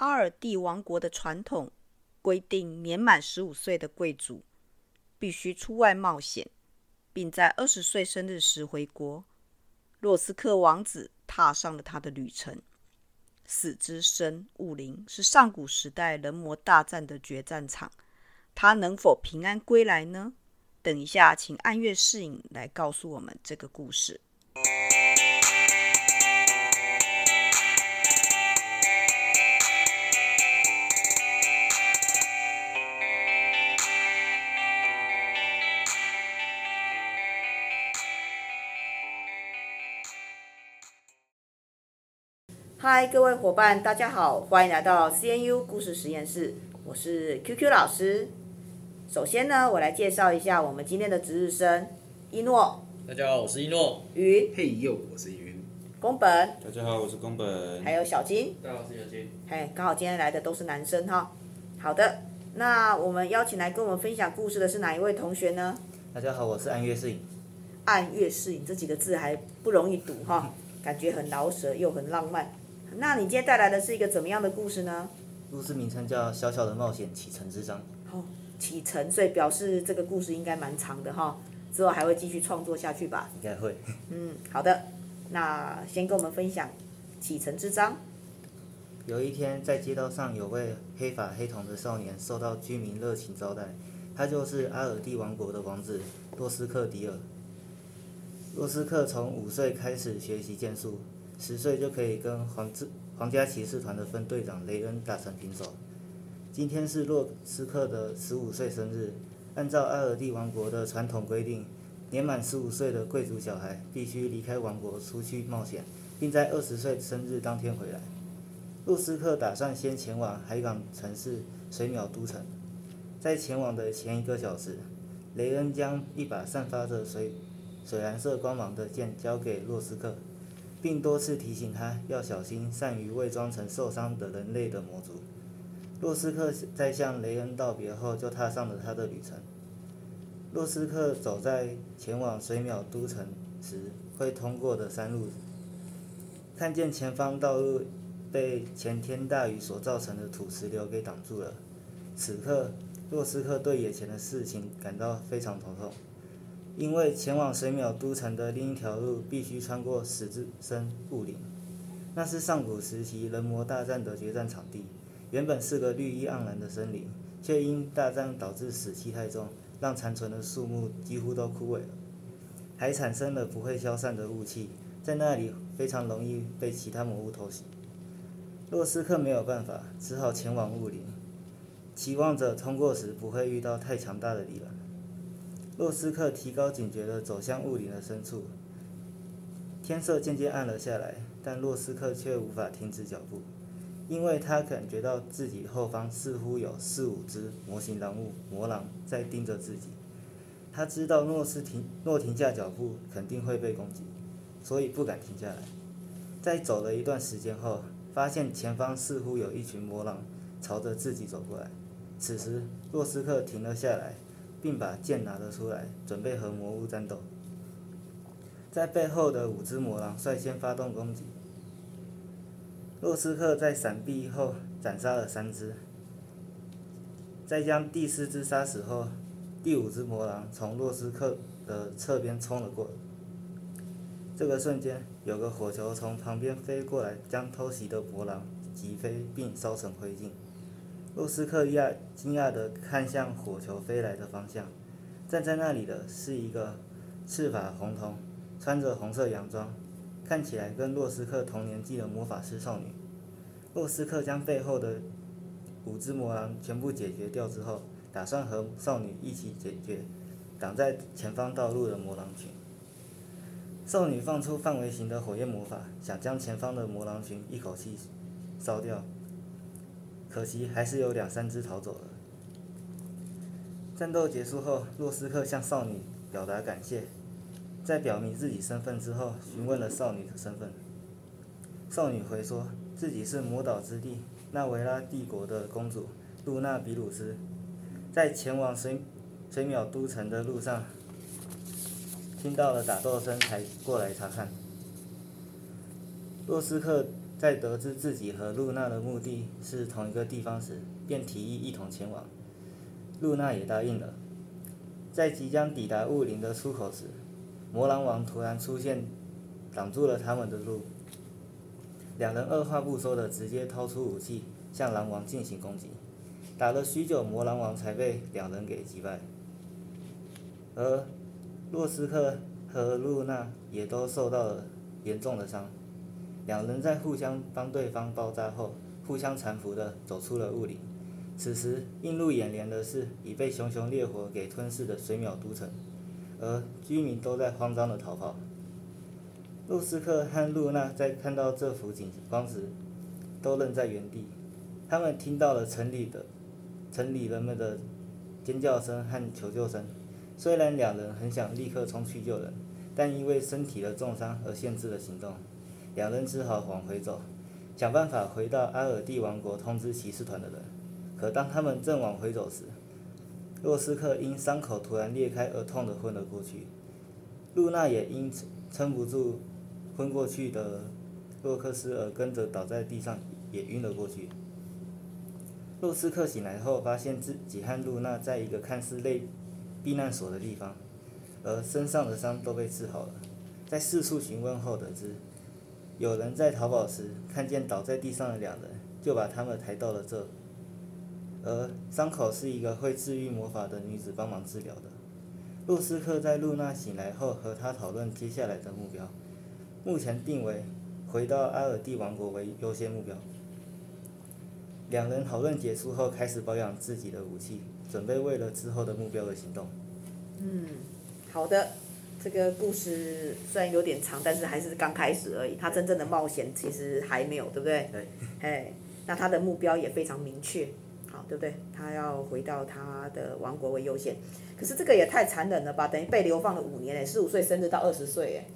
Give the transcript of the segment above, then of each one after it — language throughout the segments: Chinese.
阿尔蒂王国的传统规定，年满十五岁的贵族必须出外冒险，并在二十岁生日时回国。洛斯克王子踏上了他的旅程。死之深雾灵是上古时代人魔大战的决战场，他能否平安归来呢？等一下，请暗月世影来告诉我们这个故事。嗨，各位伙伴，大家好，欢迎来到 CNU 故事实验室，我是 QQ 老师。首先呢，我来介绍一下我们今天的值日生一诺。大家好，我是一诺。云。嘿呦，我是云。宫本。大家好，我是宫本。还有小金。大家好，我是小金。嘿，刚好今天来的都是男生哈。好的，那我们邀请来跟我们分享故事的是哪一位同学呢？大家好，我是暗月世影。暗月世影这几个字还不容易读哈，感觉很饶舌又很浪漫。那你今天带来的是一个怎么样的故事呢？故事名称叫《小小的冒险启程之章》。哦，启程，所以表示这个故事应该蛮长的哈，之后还会继续创作下去吧？应该会。嗯，好的，那先跟我们分享启程之章。有一天，在街道上有位黑发黑瞳的少年受到居民热情招待，他就是阿尔蒂王国的王子洛斯克迪尔。洛斯克从五岁开始学习剑术。十岁就可以跟皇治皇家骑士团的分队长雷恩打成平手。今天是洛斯克的十五岁生日，按照阿尔蒂王国的传统规定，年满十五岁的贵族小孩必须离开王国出去冒险，并在二十岁生日当天回来。洛斯克打算先前往海港城市水淼都城，在前往的前一个小时，雷恩将一把散发着水水蓝色光芒的剑交给洛斯克。并多次提醒他要小心善于伪装成受伤的人类的魔族。洛斯克在向雷恩道别后，就踏上了他的旅程。洛斯克走在前往水淼都城时会通过的山路，看见前方道路被前天大雨所造成的土石流给挡住了。此刻，洛斯克对眼前的事情感到非常头痛。因为前往水淼都城的另一条路必须穿过死之深雾林，那是上古时期人魔大战的决战场地。原本是个绿意盎然的森林，却因大战导致死气太重，让残存的树木几乎都枯萎了，还产生了不会消散的雾气，在那里非常容易被其他魔物偷袭。洛斯克没有办法，只好前往雾林，期望着通过时不会遇到太强大的敌人。洛斯克提高警觉地走向雾灵的深处，天色渐渐暗了下来，但洛斯克却无法停止脚步，因为他感觉到自己后方似乎有四五只模型人物魔狼在盯着自己。他知道若是停若停下脚步，肯定会被攻击，所以不敢停下来。在走了一段时间后，发现前方似乎有一群魔狼朝着自己走过来。此时，洛斯克停了下来。并把剑拿了出来，准备和魔物战斗。在背后的五只魔狼率先发动攻击，洛斯克在闪避后斩杀了三只。在将第四只杀死后，第五只魔狼从洛斯克的侧边冲了过来。这个瞬间，有个火球从旁边飞过来，将偷袭的魔狼击飞并烧成灰烬。洛斯克亚惊讶地看向火球飞来的方向，站在那里的是一个赤发红瞳、穿着红色洋装、看起来跟洛斯克同年纪的魔法师少女。洛斯克将背后的五只魔狼全部解决掉之后，打算和少女一起解决挡在前方道路的魔狼群。少女放出范围型的火焰魔法，想将前方的魔狼群一口气烧掉。可惜还是有两三只逃走了。战斗结束后，洛斯克向少女表达感谢，在表明自己身份之后，询问了少女的身份。少女回说自己是魔岛之地纳维拉帝国的公主露娜比鲁斯，在前往水水淼都城的路上，听到了打斗声才过来查看。洛斯克在得知自己和露娜的目的是同一个地方时，便提议一同前往。露娜也答应了。在即将抵达雾林的出口时，魔狼王突然出现，挡住了他们的路。两人二话不说的直接掏出武器，向狼王进行攻击。打了许久，魔狼王才被两人给击败。而洛斯克和露娜也都受到了严重的伤。两人在互相帮对方包扎后，互相搀扶的走出了雾林。此时映入眼帘的是已被熊熊烈火给吞噬的水淼都城，而居民都在慌张的逃跑。洛斯克和露娜在看到这幅景观时，都愣在原地。他们听到了城里的城里人们的尖叫声和求救声。虽然两人很想立刻冲去救人，但因为身体的重伤而限制了行动。两人只好往回走，想办法回到阿尔蒂王国通知骑士团的人。可当他们正往回走时，洛斯克因伤口突然裂开而痛得昏了过去，露娜也因撑不住昏过去的洛克斯而跟着倒在地上，也晕了过去。洛斯克醒来后，发现自己和露娜在一个看似类避难所的地方，而身上的伤都被治好了。在四处询问后，得知有人在逃跑时看见倒在地上的两人，就把他们抬到了这。而伤口是一个会治愈魔法的女子帮忙治疗的。洛斯克在露娜醒来后和她讨论接下来的目标，目前定为回到阿尔蒂王国为优先目标。两人讨论结束后，开始保养自己的武器，准备为了之后的目标而行动。嗯，好的，这个故事虽然有点长，但是还是刚开始而已。他真正的冒险其实还没有，对不对？对。哎，那他的目标也非常明确。好对不对？他要回到他的王国为优先，可是这个也太残忍了吧？等于被流放了五年诶，十五岁生日到二十岁诶，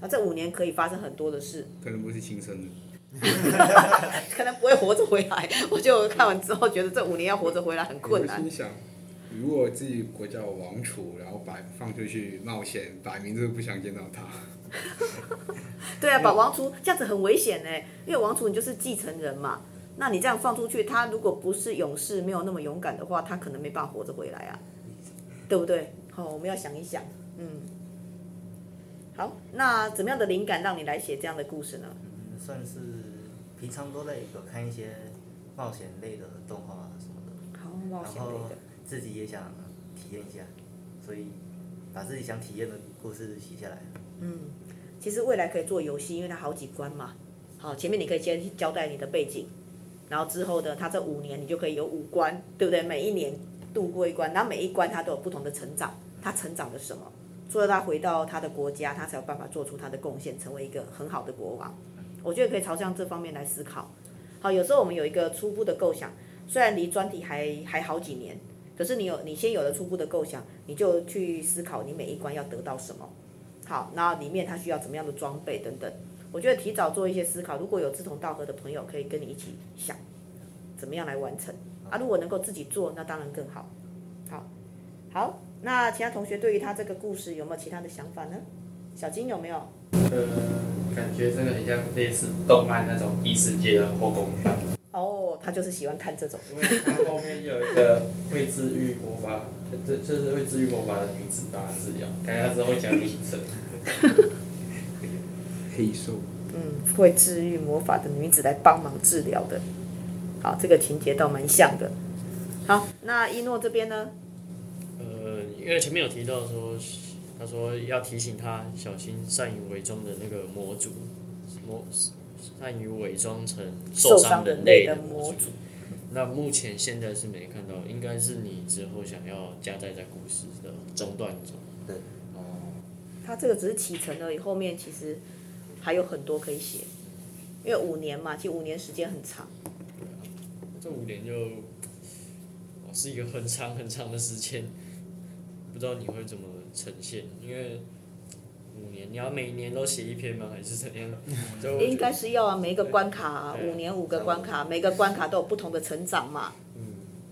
那这五年可以发生很多的事。可能不是亲生的。可能不会活着回来。我就看完之后觉得这五年要活着回来很困难。如果自己国家有王储，然后把放出去冒险，摆明就是不想见到他。对啊，把王储这样子很危险呢，因为王储你就是继承人嘛。那你这样放出去，他如果不是勇士，没有那么勇敢的话，他可能没办法活着回来啊，对不对？好，我们要想一想，嗯，好，那怎么样的灵感让你来写这样的故事呢？嗯，算是平常都在有看一些冒险类的动画什么的，好，冒险类的，自己也想体验一下，所以把自己想体验的故事写下来。嗯，其实未来可以做游戏，因为它好几关嘛。好，前面你可以先交代你的背景。然后之后的他这五年，你就可以有五关，对不对？每一年度过一关，然后每一关他都有不同的成长。他成长了什么？除了他回到他的国家，他才有办法做出他的贡献，成为一个很好的国王。我觉得可以朝向这方面来思考。好，有时候我们有一个初步的构想，虽然离专题还还好几年，可是你有你先有了初步的构想，你就去思考你每一关要得到什么。好，那里面它需要怎么样的装备等等。我觉得提早做一些思考，如果有志同道合的朋友，可以跟你一起想，怎么样来完成啊？如果能够自己做，那当然更好。好，好，那其他同学对于他这个故事有没有其他的想法呢？小金有没有？呃，感觉真的很像类似动漫那种异世界的后宫番。哦，他就是喜欢看这种。因为他后面有一个会治愈魔法，这就是会治愈魔法的女子帮他治疗，感觉他之后会讲历程。黑兽，嗯，会治愈魔法的女子来帮忙治疗的，好，这个情节倒蛮像的。好，那一诺这边呢？呃，因为前面有提到说，他说要提醒他小心善于伪装的那个魔族，魔善于伪装成受伤人类的魔族。那目前现在是没看到，应该是你之后想要加载在故事的中段中。对。哦。他这个只是启程而已，后面其实。还有很多可以写，因为五年嘛，其实五年时间很长。对啊这五年就，哦，是一个很长很长的时间，不知道你会怎么呈现？因为五年，你要每年都写一篇吗？还是怎样？应该是要啊，每一个关卡啊，五年五个关卡，每个关卡都有不同的成长嘛。嗯，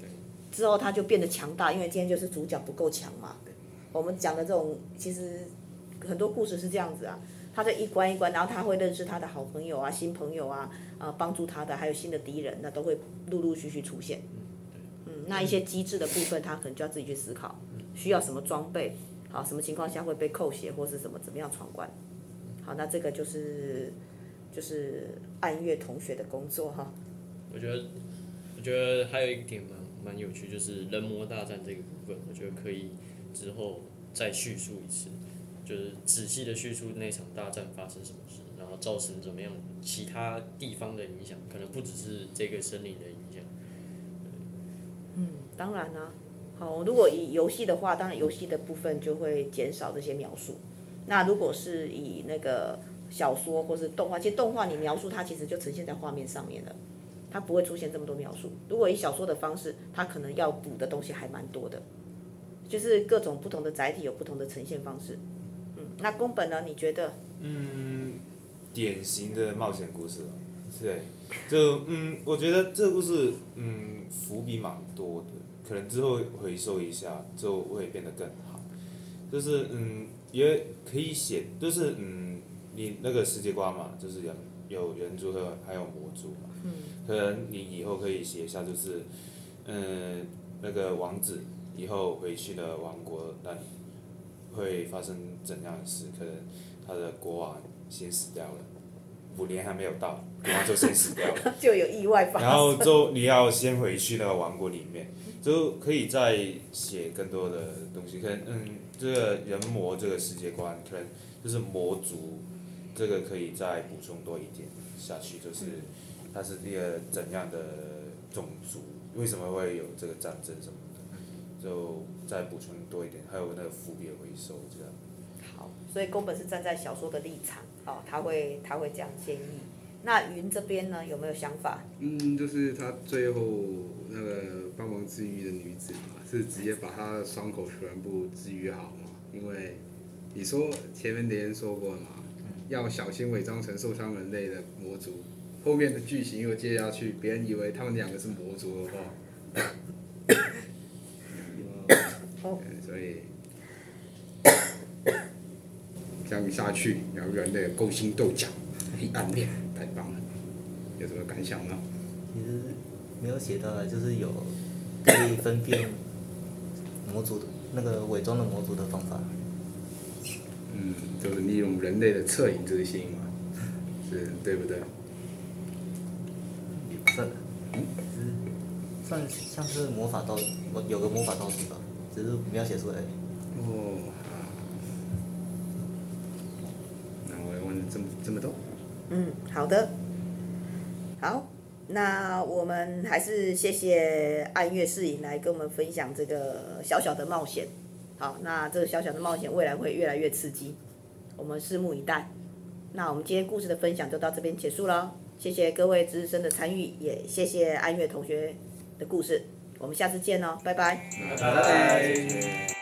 对。之后他就变得强大，因为今天就是主角不够强嘛。我们讲的这种，其实很多故事是这样子啊。他这一关一关，然后他会认识他的好朋友啊、新朋友啊，呃，帮助他的还有新的敌人，那都会陆陆续续出现。嗯，那一些机制的部分，他可能就要自己去思考，需要什么装备，好，什么情况下会被扣血或是什么，怎么样闯关。好，那这个就是就是暗月同学的工作哈。我觉得，我觉得还有一点蛮蛮有趣，就是人魔大战这个部分，我觉得可以之后再叙述一次，就是仔细的叙述那场大战发生什么事，然后造成怎么样其他地方的影响，可能不只是这个森林的影响。嗯，当然啦、啊。好，如果以游戏的话，当然游戏的部分就会减少这些描述。那如果是以那个小说或是动画，其实动画你描述它其实就呈现在画面上面了，它不会出现这么多描述。如果以小说的方式，它可能要补的东西还蛮多的，就是各种不同的载体有不同的呈现方式。嗯，那宫本呢？你觉得？嗯，典型的冒险故事，是，就嗯，我觉得这个故事嗯伏笔蛮多的，可能之后回收一下就会变得更好，就是嗯。也可以写，就是嗯，你那个世界观嘛，就是有有人族和还有魔族嘛，嗯，可能你以后可以写一下，就是嗯，那个王子以后回去的王国那里会发生怎样的事？可能他的国王先死掉了，五年还没有到，然后就先死掉了，就有意外发生，然后就你要先回去那个王国里面，就可以再写更多的东西，可能嗯。这个人魔这个世界观，可能就是魔族，这个可以再补充多一点下去，就是它是一个怎样的种族，为什么会有这个战争什么的，就再补充多一点，还有那个伏笔回收这样。好，所以宫本是站在小说的立场，哦，他会他会这样建议。那云这边呢，有没有想法？嗯，就是他最后那个帮忙治愈的女子嘛，是直接把她的伤口全部治愈好嘛？因为你说前面的人说过嘛，要小心伪装成受伤人类的魔族。后面的剧情又接下去，别人以为他们两个是魔族的话，嗯，所以这样下去，两个人类勾心斗角，黑暗面。太棒了，有什么感想吗？其实没有写到的，就是有可以分辨模组的那个伪装的模组的方法。嗯，就是利用人类的恻隐之心嘛，是对不对？也不算，嗯，是算像是魔法道，我有个魔法道具吧，只是没有写出来。哦，好，那我要问这么多。嗯，好的，好，那我们还是谢谢暗月世影来跟我们分享这个小小的冒险。好，那这个小小的冒险未来会越来越刺激，我们拭目以待。那我们今天故事的分享就到这边结束了，谢谢各位值日生的参与，也谢谢安月同学的故事，我们下次见哦，拜拜。拜拜。